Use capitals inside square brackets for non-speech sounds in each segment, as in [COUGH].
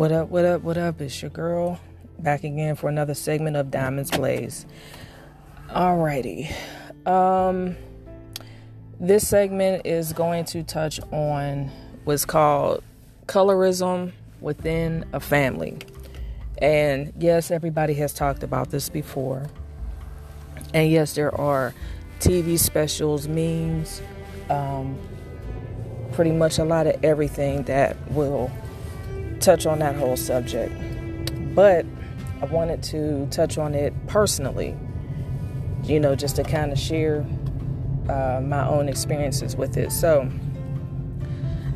What up, what up, what up? It's your girl back again for another segment of Diamonds Blaze. Alrighty. Um this segment is going to touch on what's called colorism within a family. And yes, everybody has talked about this before. And yes, there are TV specials, memes, um, pretty much a lot of everything that will touch on that whole subject. But I wanted to touch on it personally, you know, just to kind of share uh, my own experiences with it. So,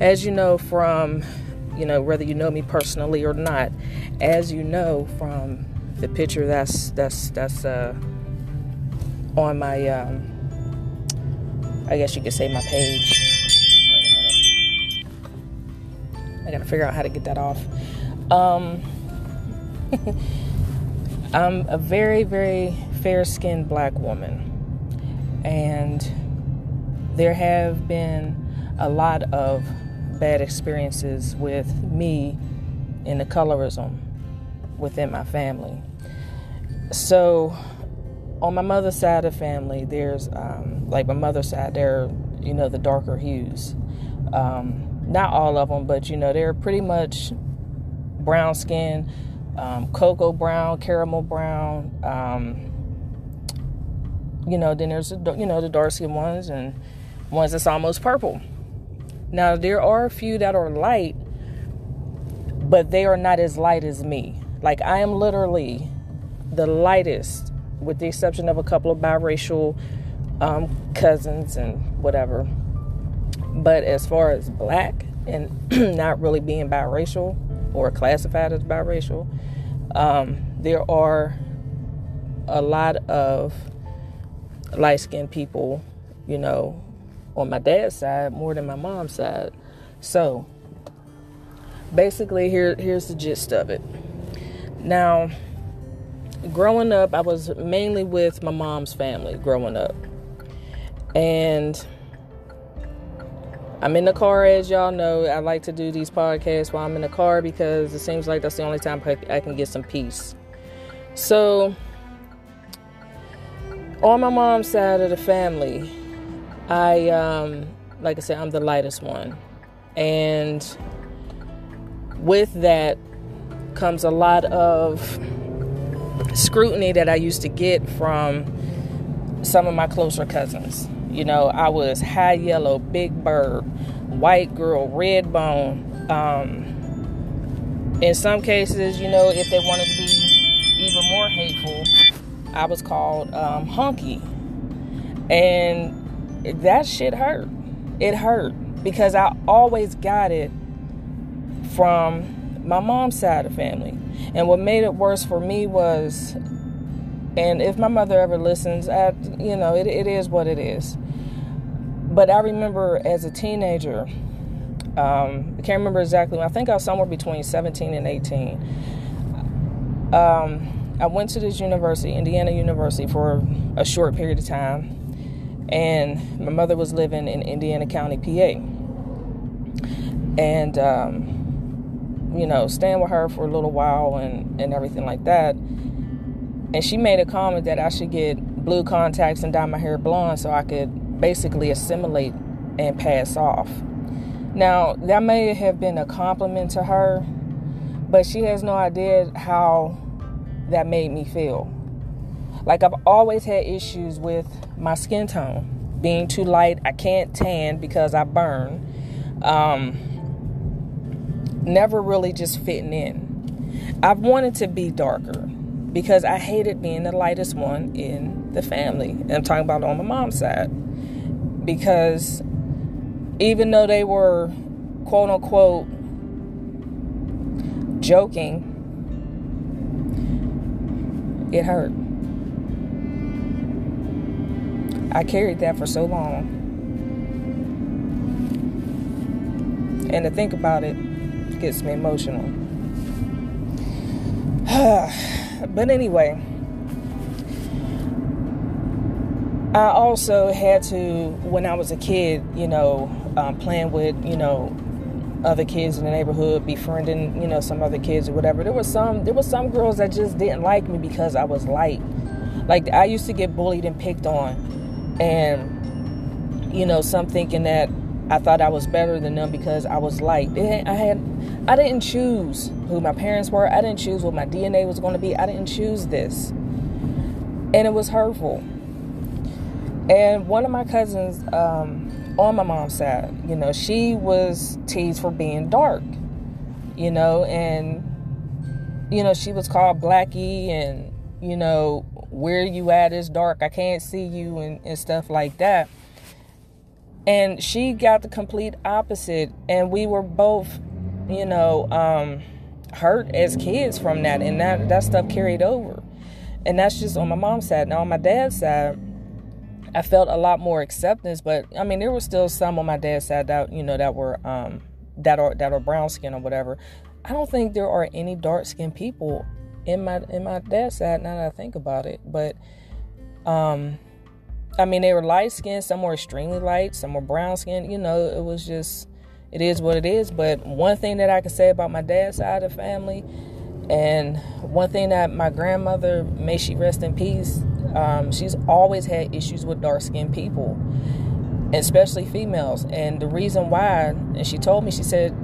as you know from, you know, whether you know me personally or not, as you know from the picture that's that's that's uh, on my, um, I guess you could say my page. I gotta figure out how to get that off. Um, [LAUGHS] I'm a very, very fair skinned black woman. And there have been a lot of bad experiences with me in the colorism within my family. So, on my mother's side of family, there's um, like my mother's side, there, you know, the darker hues. Um, not all of them, but you know, they're pretty much brown skin, um, cocoa brown, caramel brown. Um, you know, then there's you know the dark skin ones and ones that's almost purple. Now there are a few that are light, but they are not as light as me. Like I am literally the lightest, with the exception of a couple of biracial um, cousins and whatever. But as far as black and [CLEARS THROAT] not really being biracial or classified as biracial, um, there are a lot of light skinned people, you know, on my dad's side more than my mom's side. So basically here here's the gist of it. Now growing up I was mainly with my mom's family growing up. And I'm in the car, as y'all know. I like to do these podcasts while I'm in the car because it seems like that's the only time I can get some peace. So, on my mom's side of the family, I, um, like I said, I'm the lightest one. And with that comes a lot of scrutiny that I used to get from some of my closer cousins. You know, I was high yellow, big bird, white girl, red bone. Um, in some cases, you know, if they wanted to be even more hateful, I was called um, hunky. And that shit hurt. It hurt because I always got it from my mom's side of family. And what made it worse for me was, and if my mother ever listens, I, you know, it, it is what it is. But I remember as a teenager, um, I can't remember exactly. I think I was somewhere between 17 and 18. Um, I went to this university, Indiana University, for a short period of time. And my mother was living in Indiana County, PA. And, um, you know, staying with her for a little while and, and everything like that. And she made a comment that I should get blue contacts and dye my hair blonde so I could basically assimilate and pass off. Now, that may have been a compliment to her, but she has no idea how that made me feel. Like, I've always had issues with my skin tone being too light. I can't tan because I burn. Um, never really just fitting in. I've wanted to be darker because I hated being the lightest one in the family. And I'm talking about on my mom's side because even though they were quote unquote joking, it hurt. I carried that for so long. And to think about it gets me emotional. [SIGHS] but anyway, I also had to, when I was a kid, you know, um, playing with, you know, other kids in the neighborhood, befriending, you know, some other kids or whatever. There was some there was some girls that just didn't like me because I was light. Like I used to get bullied and picked on. And you know, some thinking that I thought I was better than them because I was light. I had I didn't choose who my parents were. I didn't choose what my DNA was going to be. I didn't choose this. And it was hurtful. And one of my cousins um, on my mom's side, you know, she was teased for being dark, you know, and, you know, she was called Blackie and, you know, where you at is dark. I can't see you and, and stuff like that. And she got the complete opposite. And we were both, you know, um, hurt as kids from that. And that, that stuff carried over. And that's just on my mom's side. Now, on my dad's side, I felt a lot more acceptance, but I mean, there were still some on my dad's side that you know that were um, that are that are brown skin or whatever. I don't think there are any dark skinned people in my in my dad's side now that I think about it. But um, I mean, they were light skinned. Some were extremely light. Some were brown skinned. You know, it was just it is what it is. But one thing that I can say about my dad's side of the family, and one thing that my grandmother, may she rest in peace, um, she's always had issues with dark skinned people, especially females. And the reason why, and she told me, she said,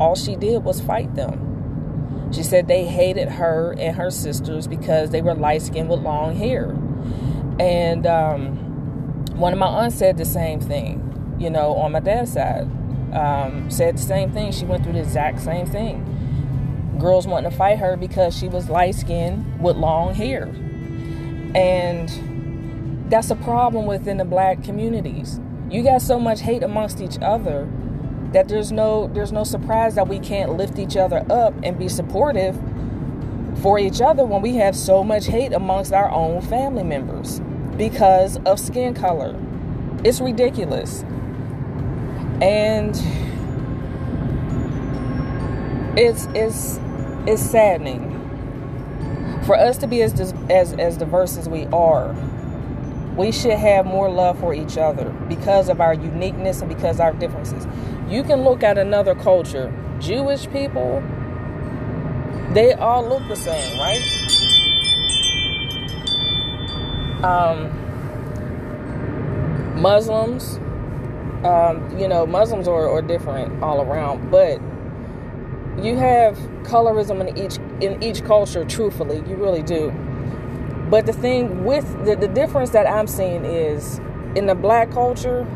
all she did was fight them. She said they hated her and her sisters because they were light skinned with long hair. And um, one of my aunts said the same thing, you know, on my dad's side. Um, said the same thing. She went through the exact same thing. Girls wanting to fight her because she was light skinned with long hair. And that's a problem within the black communities. You got so much hate amongst each other that there's no there's no surprise that we can't lift each other up and be supportive for each other when we have so much hate amongst our own family members because of skin color. It's ridiculous. And it's it's it's saddening for us to be as as as diverse as we are, we should have more love for each other because of our uniqueness and because our differences. You can look at another culture, Jewish people, they all look the same, right? Um, Muslims, um, you know, Muslims are, are different all around, but you have colorism in each in each culture truthfully. You really do. But the thing with the, the difference that i'm seeing is in the black culture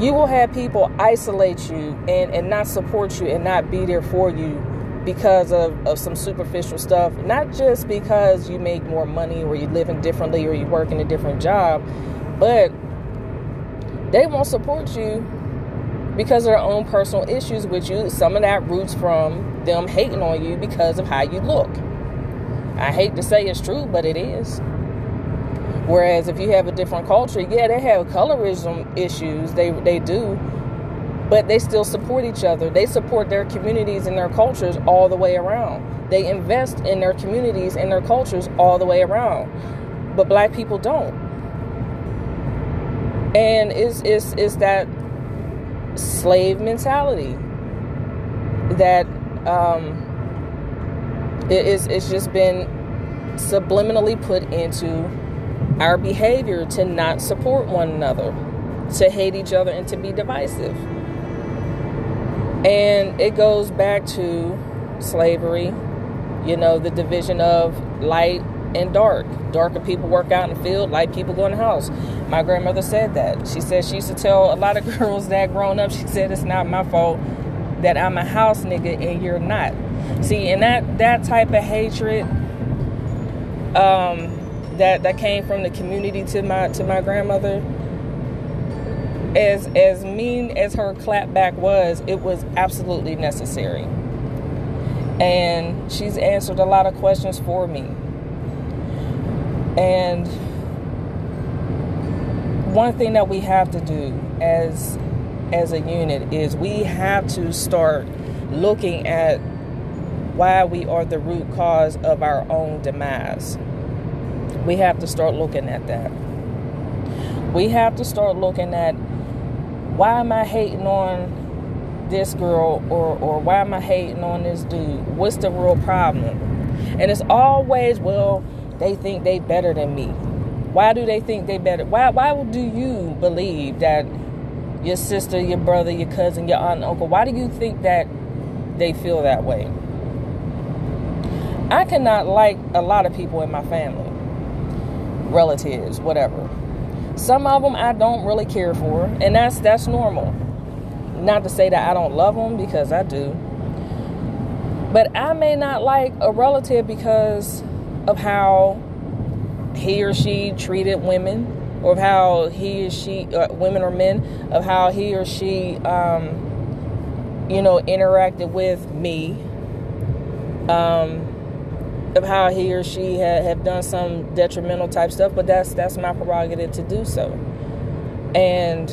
you will have people isolate you and, and not support you and not be there for you because of, of some superficial stuff. Not just because you make more money or you live in differently or you work in a different job but they won't support you because of their own personal issues with you. Some of that roots from them hating on you because of how you look. I hate to say it's true, but it is. Whereas if you have a different culture, yeah, they have colorism issues. They they do, but they still support each other. They support their communities and their cultures all the way around. They invest in their communities and their cultures all the way around. But black people don't. And it's it's it's that slave mentality that um, it is it's just been subliminally put into our behavior to not support one another, to hate each other, and to be divisive. And it goes back to slavery, you know, the division of light and dark. Darker people work out in the field, light people go in the house. My grandmother said that. She said she used to tell a lot of [LAUGHS] girls that growing up, she said it's not my fault that I'm a house nigga and you're not. See, and that that type of hatred um, that that came from the community to my to my grandmother as as mean as her clapback was, it was absolutely necessary. And she's answered a lot of questions for me. And one thing that we have to do as as a unit is we have to start looking at why we are the root cause of our own demise. We have to start looking at that. We have to start looking at why am I hating on this girl or or why am I hating on this dude? What's the real problem? And it's always, well, they think they better than me. Why do they think they better? Why why do you believe that your sister, your brother, your cousin, your aunt, uncle, why do you think that they feel that way? I cannot like a lot of people in my family, relatives, whatever. Some of them I don't really care for, and that's that's normal. Not to say that I don't love them because I do. But I may not like a relative because of how he or she treated women, or how he or she, uh, women or men, of how he or she, um, you know, interacted with me, um, of how he or she had have done some detrimental type stuff. But that's that's my prerogative to do so, and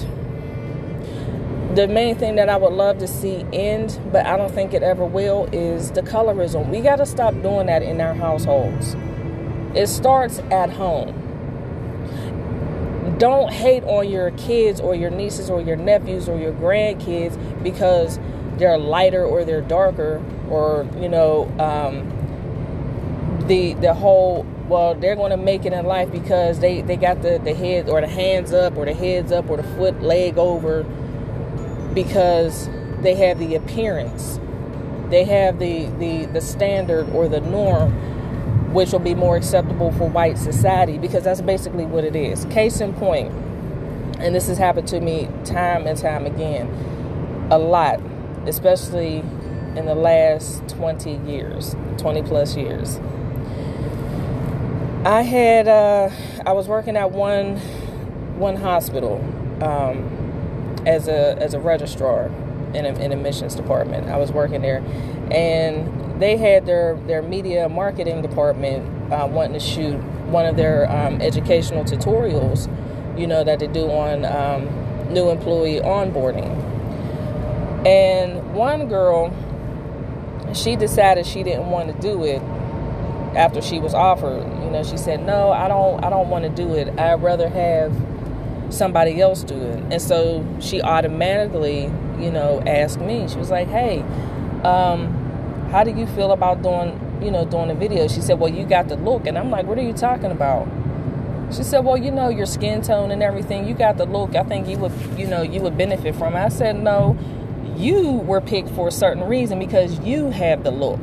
the main thing that I would love to see end, but I don't think it ever will, is the colorism. We got to stop doing that in our households. It starts at home. Don't hate on your kids or your nieces or your nephews or your grandkids because they're lighter or they're darker or you know um, the the whole well they're going to make it in life because they they got the the head or the hands up or the heads up or the foot leg over because they have the appearance they have the the the standard or the norm which will be more acceptable for white society because that's basically what it is. Case in point, and this has happened to me time and time again, a lot, especially in the last 20 years, 20 plus years. I had, uh, I was working at one, one hospital um, as a as a registrar in a, in admissions department. I was working there, and they had their their media marketing department uh, wanting to shoot one of their um, educational tutorials, you know, that they do on um, new employee onboarding. And one girl, she decided she didn't want to do it after she was offered. You know, she said, "No, I don't. I don't want to do it. I'd rather have somebody else do it." And so she automatically, you know, asked me. She was like, "Hey." Um, how do you feel about doing you know doing a video? She said well you got the look. And i'm like what are you talking about? She said well you know your skin tone and everything you got the look. I think you would you know you would benefit from it. I said no you were picked for a certain reason because you have the look.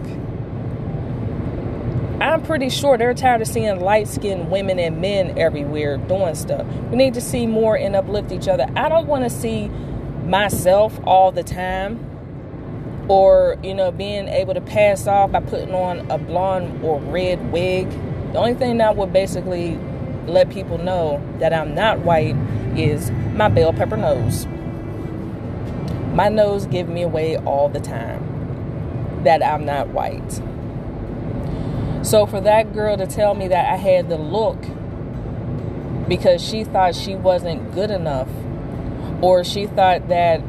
I'm pretty sure they're tired of seeing light-skinned women and men everywhere doing stuff. We need to see more and uplift each other. I don't want to see myself all the time or you know being able to pass off by putting on a blonde or red wig. The only thing that would basically let people know that i'm not white is my bell pepper nose. My nose give me away all the time that i'm not white. So for that girl to tell me that i had the look because she thought she wasn't good enough or she thought that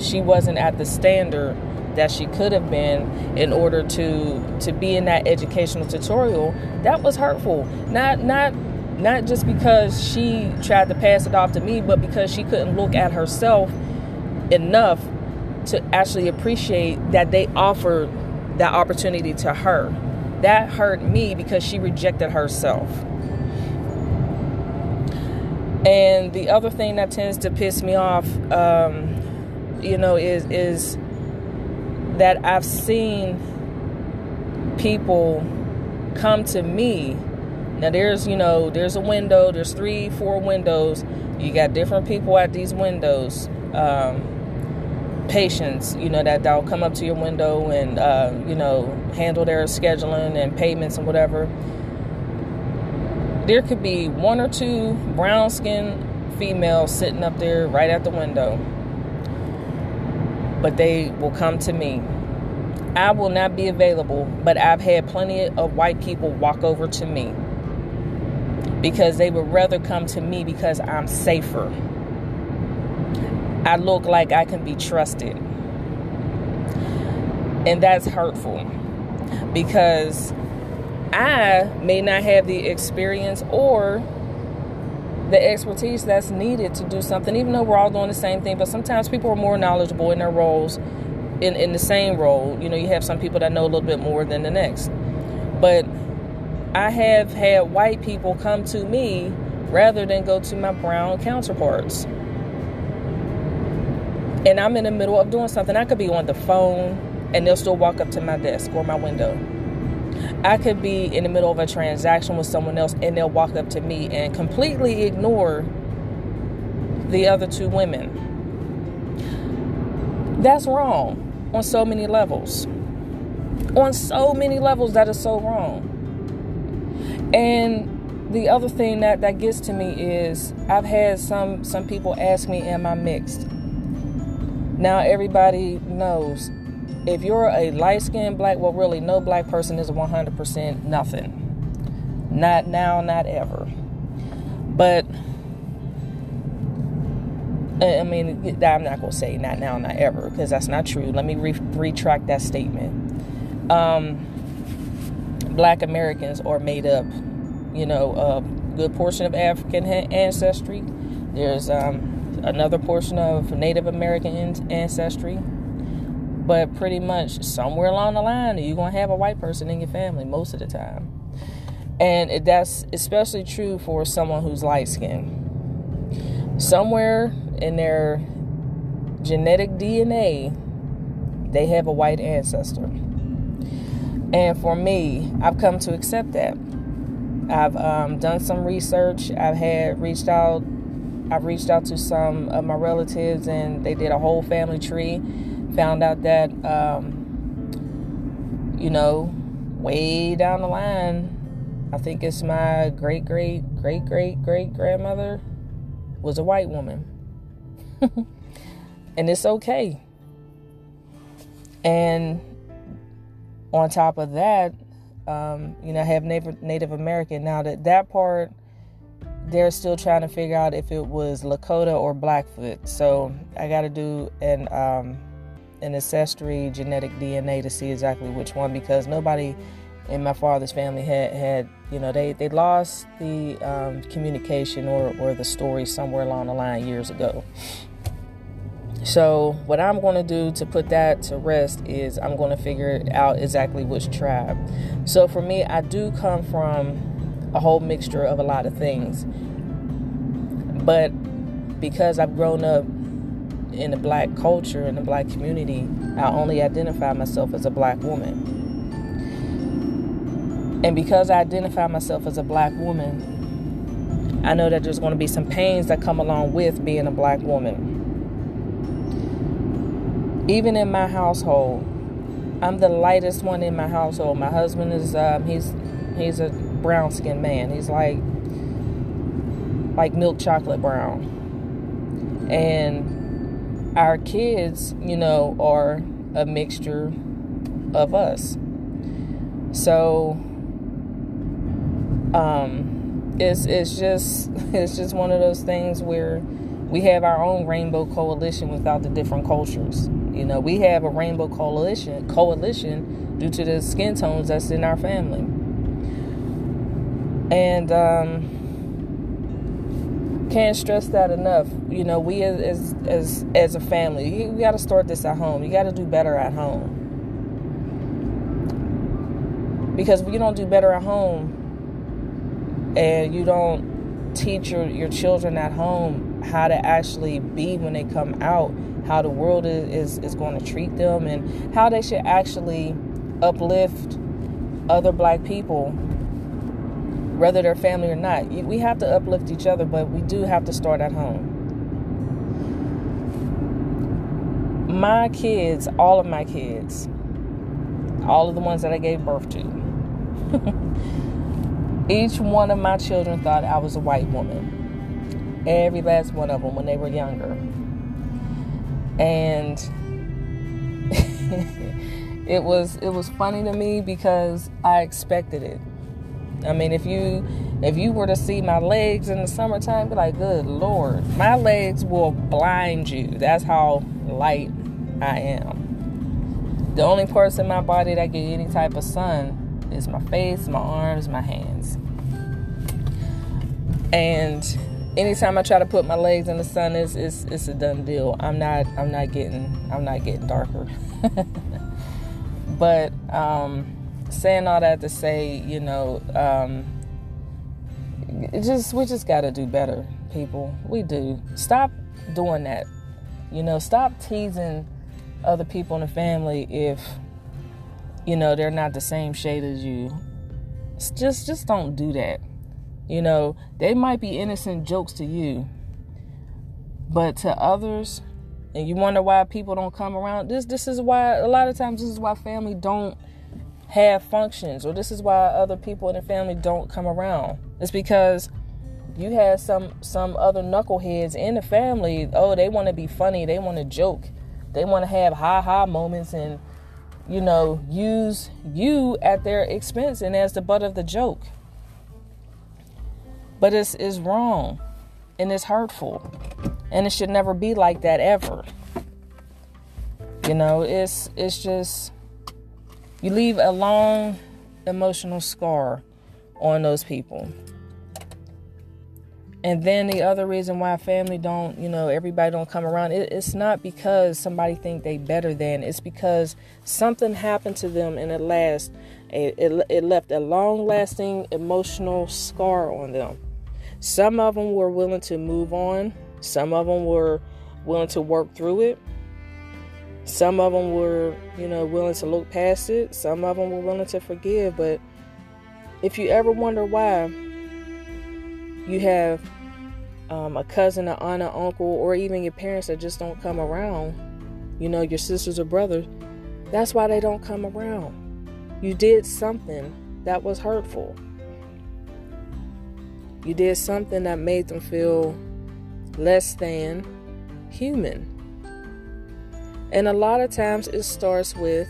she wasn't at the standard that she could have been in order to to be in that educational tutorial that was hurtful. Not not not just because she tried to pass it off to me but because she couldn't look at herself enough to actually appreciate that they offered that opportunity to her. That hurt me because she rejected herself. And the other thing that tends to piss me off um, you know, is is that I've seen people come to me. Now there's, you know, there's a window, there's three, four windows. You got different people at these windows. Um, patients, you know, that they'll come up to your window and, uh, you know, handle their scheduling and payments and whatever. There could be one or two brown skinned females sitting up there right at the window but they will come to me. I will not be available, but I've had plenty of white people walk over to me because they would rather come to me because I'm safer. I look like I can be trusted. And that's hurtful because I may not have the experience or the expertise that's needed to do something, even though we're all doing the same thing. But sometimes people are more knowledgeable in their roles, in, in the same role. You know, you have some people that know a little bit more than the next. But I have had white people come to me rather than go to my brown counterparts. And I'm in the middle of doing something. I could be on the phone and they'll still walk up to my desk or my window. I could be in the middle of a transaction with someone else and they'll walk up to me and completely ignore the other two women. That's wrong on so many levels. On so many levels, that is so wrong. And the other thing that, that gets to me is I've had some some people ask me, Am I mixed? Now everybody knows if you're a light skinned black, well, really, no black person is 100% nothing. Not now, not ever. But, I mean, I'm not going to say not now, not ever, because that's not true. Let me re- retract that statement. Um, black Americans are made up, you know, a good portion of African ancestry. There's um, another portion of Native American ancestry but pretty much somewhere along the line, you're going to have a white person in your family most of the time. And that's especially true for someone who's light skinned. Somewhere in their genetic DNA, they have a white ancestor. And for me, I've come to accept that. I've um, done some research. I've had reached out. I've reached out to some of my relatives, and they did a whole family tree found out that, um, you know, way down the line, I think it's my great great great great great grandmother was a white woman. [LAUGHS] and it's okay. And on top of that, um, you know, I have Native, Native American. Now that that part, they're still trying to figure out if it was Lakota or Blackfoot. So I got to do an um, an ancestry genetic DNA to see exactly which one because nobody in my father's family had had you know they they lost the um, communication or or the story somewhere along the line years ago. So what I'm going to do to put that to rest is I'm going to figure out exactly which tribe. So for me, I do come from a whole mixture of a lot of things, but because I've grown up in the black culture in the black community, I only identify myself as a black woman. And because I identify myself as a black woman, I know that there's going to be some pains that come along with being a black woman. Even in my household, I'm the lightest one in my household. My husband is um, he's he's a brown skinned man. He's like like milk chocolate brown. And our kids, you know, are a mixture of us. So um it's it's just [LAUGHS] it's just one of those things where we have our own rainbow coalition without the different cultures. You know, we have a rainbow coalition coalition due to the skin tones that's in our family. And um can't stress that enough. You know, we as as as a family, you got to start this at home. You got to do better at home. Because if you don't do better at home and you don't teach your, your children at home how to actually be when they come out, how the world is, is, is going to treat them, and how they should actually uplift other black people whether they're family or not. We have to uplift each other, but we do have to start at home. My kids, all of my kids, all of the ones that I gave birth to, [LAUGHS] each one of my children thought I was a white woman. Every last one of them when they were younger. And [LAUGHS] it was it was funny to me because I expected it. I mean, if you if you were to see my legs in the summertime, be like, good lord, my legs will blind you. That's how light I am. The only parts in my body that get any type of sun is my face, my arms, my hands. And anytime I try to put my legs in the sun, it's it's, it's a done deal. I'm not I'm not getting I'm not getting darker. [LAUGHS] but um, saying all that to say, you know, um, just we just got to do better, people. We do. Stop doing that. You know, stop teasing other people in the family if you know they're not the same shade as you. Just just don't do that. You know, they might be innocent jokes to you, but to others, and you wonder why people don't come around. This this is why a lot of times this is why family don't have functions, or this is why other people in the family don't come around. It's because you have some some other knuckleheads in the family. Oh, they want to be funny, they want to joke, they want to have ha ha moments, and you know use you at their expense and as the butt of the joke. But it's, it's wrong and it's hurtful. And it should never be like that ever. You know, it's it's just you leave a long emotional scar on those people. And then the other reason why family don't, you know, everybody don't come around, it, it's not because somebody think they better than. It's because something happened to them and it last, it, it, it left a long lasting emotional scar on them. Some of them were willing to move on, some of them were willing to work through it. Some of them were, you know, willing to look past it. Some of them were willing to forgive. But if you ever wonder why you have um, a cousin, an aunt, an uncle, or even your parents that just don't come around, you know, your sisters or brothers, that's why they don't come around. You did something that was hurtful. You did something that made them feel less than human. And a lot of times it starts with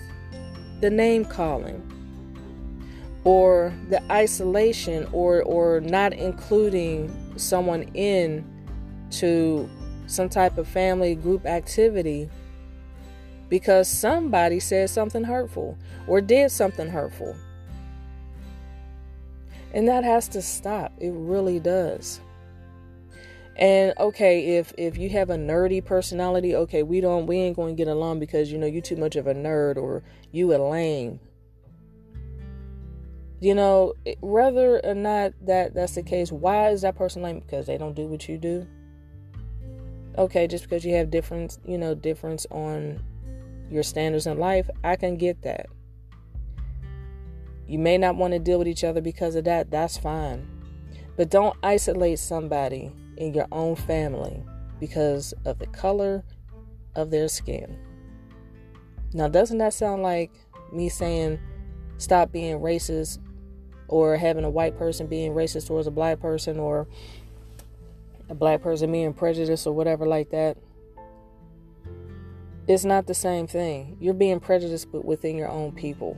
the name calling or the isolation or or not including someone in to some type of family group activity because somebody said something hurtful or did something hurtful. And that has to stop. It really does. And okay, if if you have a nerdy personality, okay, we don't we ain't going to get along because you know you too much of a nerd or you a lame. You know, whether or not that that's the case, why is that person lame? Because they don't do what you do. Okay, just because you have different, you know, difference on your standards in life, I can get that. You may not want to deal with each other because of that. That's fine. But don't isolate somebody in your own family because of the color of their skin. Now, doesn't that sound like me saying stop being racist or having a white person being racist towards a black person or a black person being prejudiced or whatever like that? It's not the same thing. You're being prejudiced but within your own people.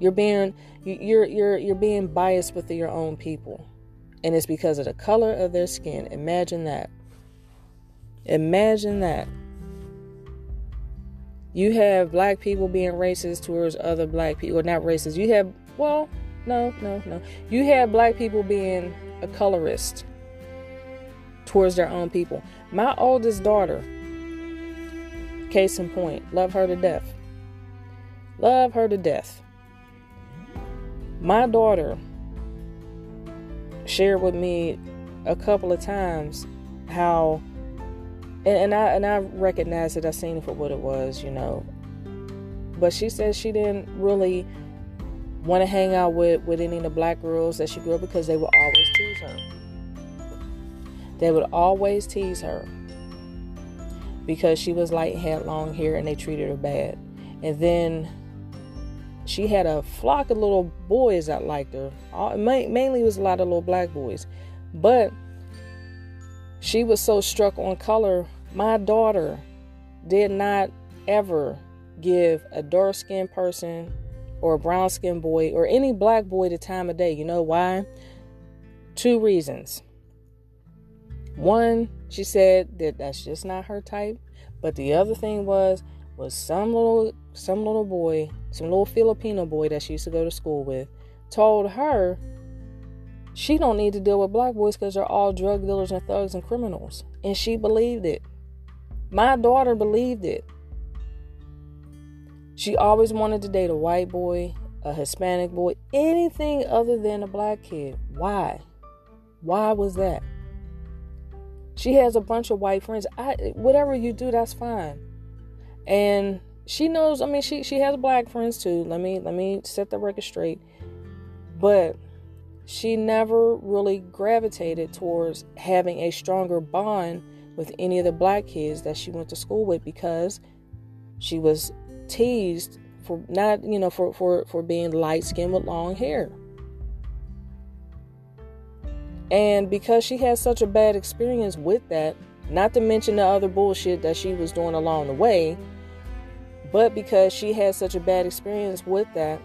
You're being you're you're you're being biased with your own people. And it's because of the color of their skin. Imagine that. Imagine that. You have black people being racist towards other black people. Not racist. You have well, no, no, no. You have black people being a colorist towards their own people. My oldest daughter, case in point, love her to death. Love her to death. My daughter shared with me a couple of times how and, and I and I recognized it, I seen it for what it was, you know. But she said she didn't really want to hang out with, with any of the black girls that she grew up because they would always tease her. They would always tease her because she was light had long hair and they treated her bad. And then she had a flock of little boys that liked her. All, mainly it was a lot of little black boys. But she was so struck on color. My daughter did not ever give a dark skinned person or a brown skinned boy or any black boy the time of day. You know why? Two reasons. One, she said that that's just not her type. But the other thing was was some little some little boy, some little Filipino boy that she used to go to school with, told her she don't need to deal with black boys because they're all drug dealers and thugs and criminals. And she believed it. My daughter believed it. She always wanted to date a white boy, a Hispanic boy, anything other than a black kid. Why? Why was that? She has a bunch of white friends. I whatever you do, that's fine. And she knows, I mean, she she has black friends too. Let me let me set the record straight. But she never really gravitated towards having a stronger bond with any of the black kids that she went to school with because she was teased for not, you know, for for for being light skinned with long hair. And because she had such a bad experience with that, not to mention the other bullshit that she was doing along the way, but because she had such a bad experience with that,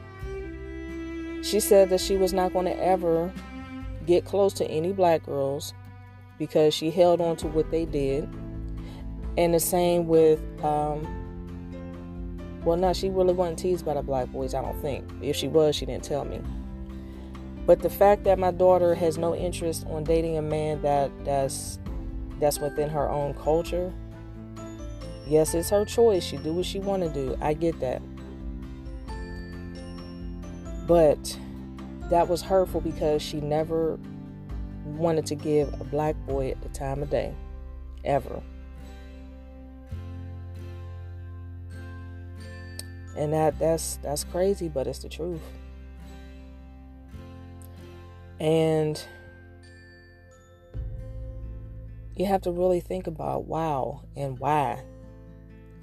she said that she was not going to ever get close to any black girls because she held on to what they did. And the same with, um, well, no, she really wasn't teased by the black boys, I don't think. If she was, she didn't tell me. But the fact that my daughter has no interest on dating a man that that's that's within her own culture, yes, it's her choice. She do what she want to do. I get that. But that was hurtful because she never wanted to give a black boy at the time of day, ever. And that that's that's crazy, but it's the truth. And you have to really think about wow and why.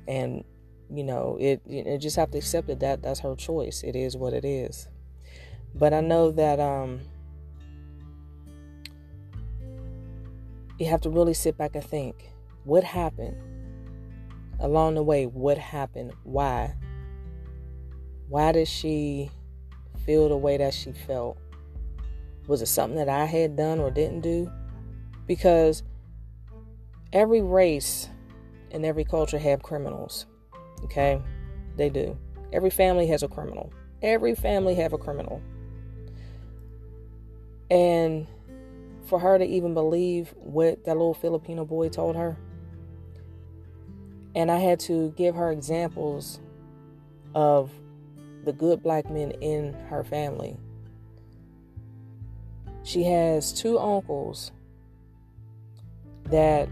And you know, it you just have to accept it that that's her choice. It is what it is. But I know that um you have to really sit back and think what happened along the way what happened why why did she feel the way that she felt was it something that I had done or didn't do? Because every race and every culture have criminals. Okay? They do. Every family has a criminal. Every family have a criminal. And for her to even believe what that little Filipino boy told her. And I had to give her examples of the good black men in her family she has two uncles that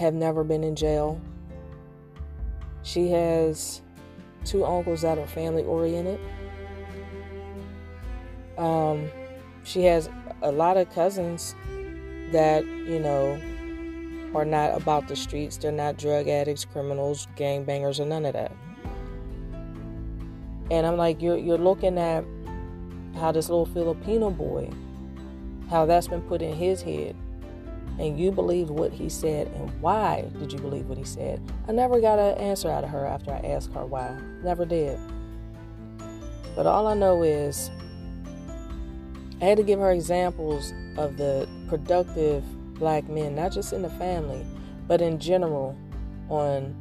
have never been in jail. She has two uncles that are family oriented. Um, she has a lot of cousins that, you know, are not about the streets. They're not drug addicts, criminals, gangbangers, or none of that. And I'm like, you're you're looking at how this little Filipino boy, how that's been put in his head. And you believed what he said, and why did you believe what he said? I never got an answer out of her after I asked her why. Never did. But all I know is I had to give her examples of the productive black men, not just in the family, but in general, on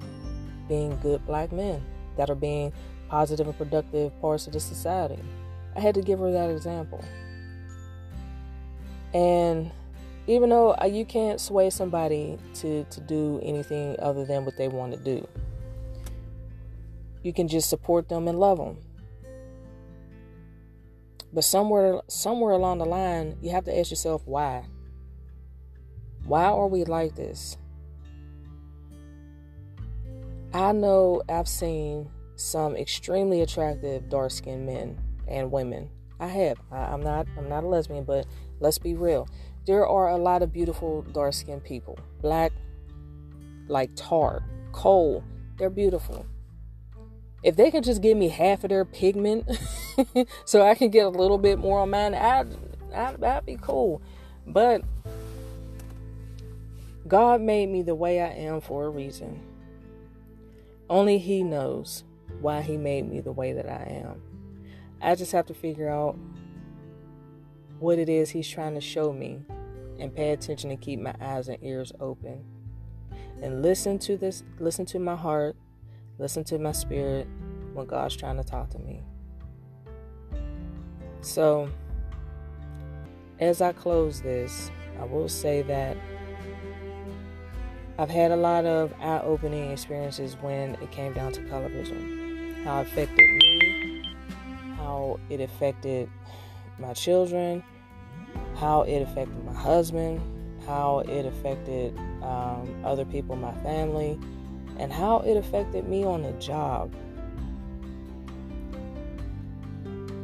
being good black men that are being positive and productive parts of the society. I had to give her that example. And even though uh, you can't sway somebody to, to do anything other than what they want to do, you can just support them and love them. But somewhere somewhere along the line, you have to ask yourself why. Why are we like this? I know I've seen some extremely attractive dark skinned men and women. I have. I, am not. I'm not a lesbian, but let's be real. There are a lot of beautiful dark skinned people. Black, like tar, coal. They're beautiful. If they could just give me half of their pigment, [LAUGHS] so I can get a little bit more on mine, I'd, I'd that'd be cool. But God made me the way I am for a reason. Only He knows why He made me the way that I am. I just have to figure out what it is he's trying to show me and pay attention and keep my eyes and ears open. And listen to this, listen to my heart, listen to my spirit when God's trying to talk to me. So, as I close this, I will say that I've had a lot of eye opening experiences when it came down to colorism. How it affected me, how it affected my children, how it affected my husband, how it affected um, other people in my family, and how it affected me on the job.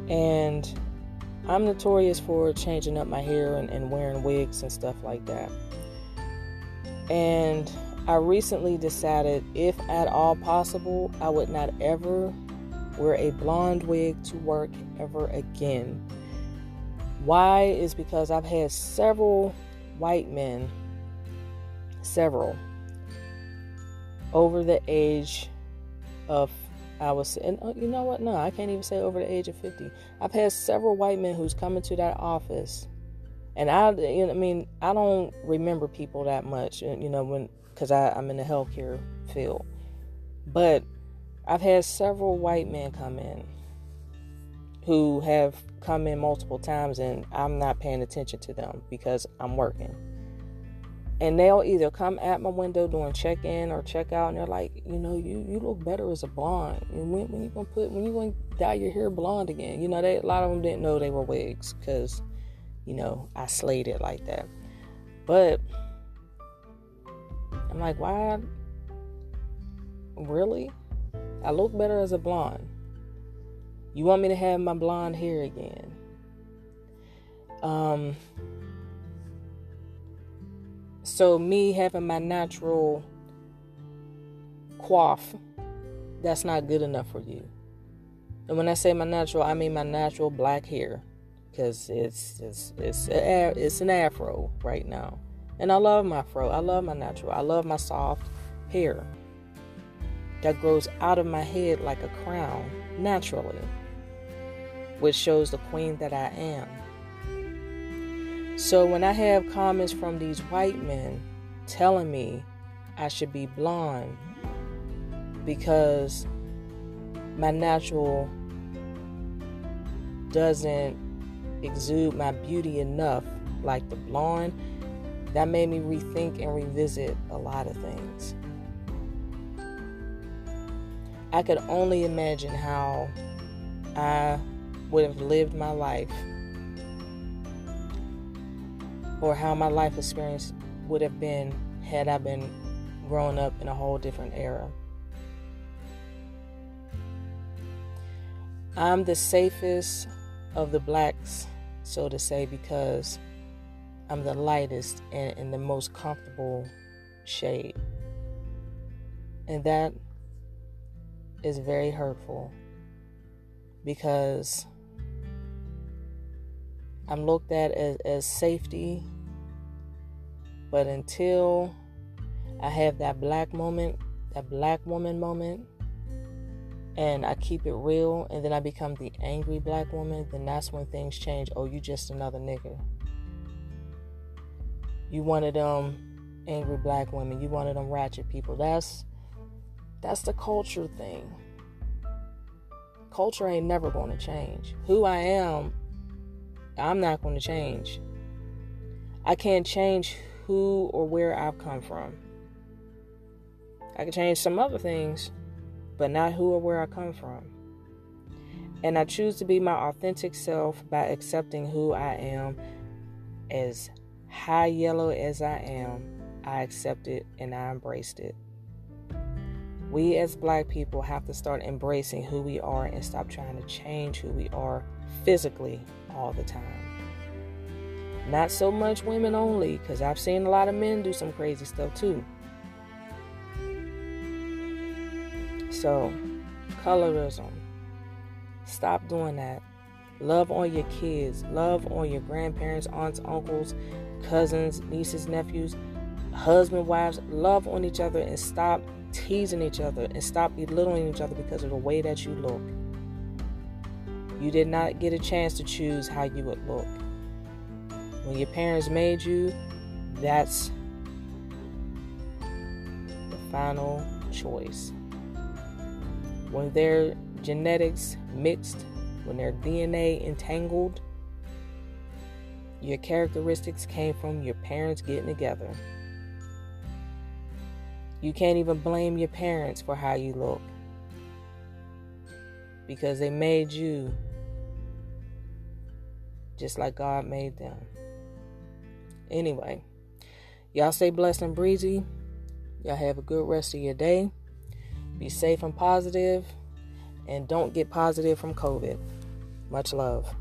And I'm notorious for changing up my hair and, and wearing wigs and stuff like that. And I recently decided, if at all possible, I would not ever wear a blonde wig to work ever again. Why is because I've had several white men, several, over the age of I was, and uh, you know what? No, I can't even say over the age of 50. I've had several white men who's come into that office, and I, I mean, I don't remember people that much, you know, when because I'm in the healthcare field, but I've had several white men come in who have come in multiple times, and I'm not paying attention to them because I'm working and they'll either come at my window doing check in or check out, and they're like, you know, you you look better as a blonde. And when, when you gonna put when you gonna dye your hair blonde again? You know, they a lot of them didn't know they were wigs because, you know, I slayed it like that. But I'm like, why? Really? I look better as a blonde. You want me to have my blonde hair again? Um so, me having my natural coif, that's not good enough for you. And when I say my natural, I mean my natural black hair, because it's it's it's it's an afro right now, and I love my fro. I love my natural. I love my soft hair that grows out of my head like a crown naturally, which shows the queen that I am. So when I have comments from these white men telling me I should be blonde because my natural doesn't exude my beauty enough like the blonde, that made me rethink and revisit a lot of things. I could only imagine how I would have lived my life or how my life experience would have been had I been growing up in a whole different era. I'm the safest of the blacks, so to say, because I'm the lightest and, and the most comfortable shade. And that is very hurtful because I'm looked at as, as safety. But until I have that black moment, that black woman moment, and I keep it real, and then I become the angry black woman, then that's when things change. Oh, you just another nigga. You one of them angry black women. You one of them ratchet people. That's that's the culture thing. Culture ain't never going to change. Who I am I'm not going to change. I can't change who or where I've come from. I can change some other things, but not who or where I come from. And I choose to be my authentic self by accepting who I am as high yellow as I am. I accept it and I embraced it. We as black people have to start embracing who we are and stop trying to change who we are physically all the time. Not so much women only, because I've seen a lot of men do some crazy stuff too. So, colorism. Stop doing that. Love on your kids. Love on your grandparents, aunts, uncles, cousins, nieces, nephews, husband, wives. Love on each other and stop teasing each other and stop belittling each other because of the way that you look. You did not get a chance to choose how you would look. When your parents made you, that's the final choice. When their genetics mixed, when their DNA entangled, Your characteristics came from your parents getting together. You can't even blame your parents for how you look because they made you just like God made them. Anyway, y'all stay blessed and breezy. Y'all have a good rest of your day. Be safe and positive, and don't get positive from COVID. Much love.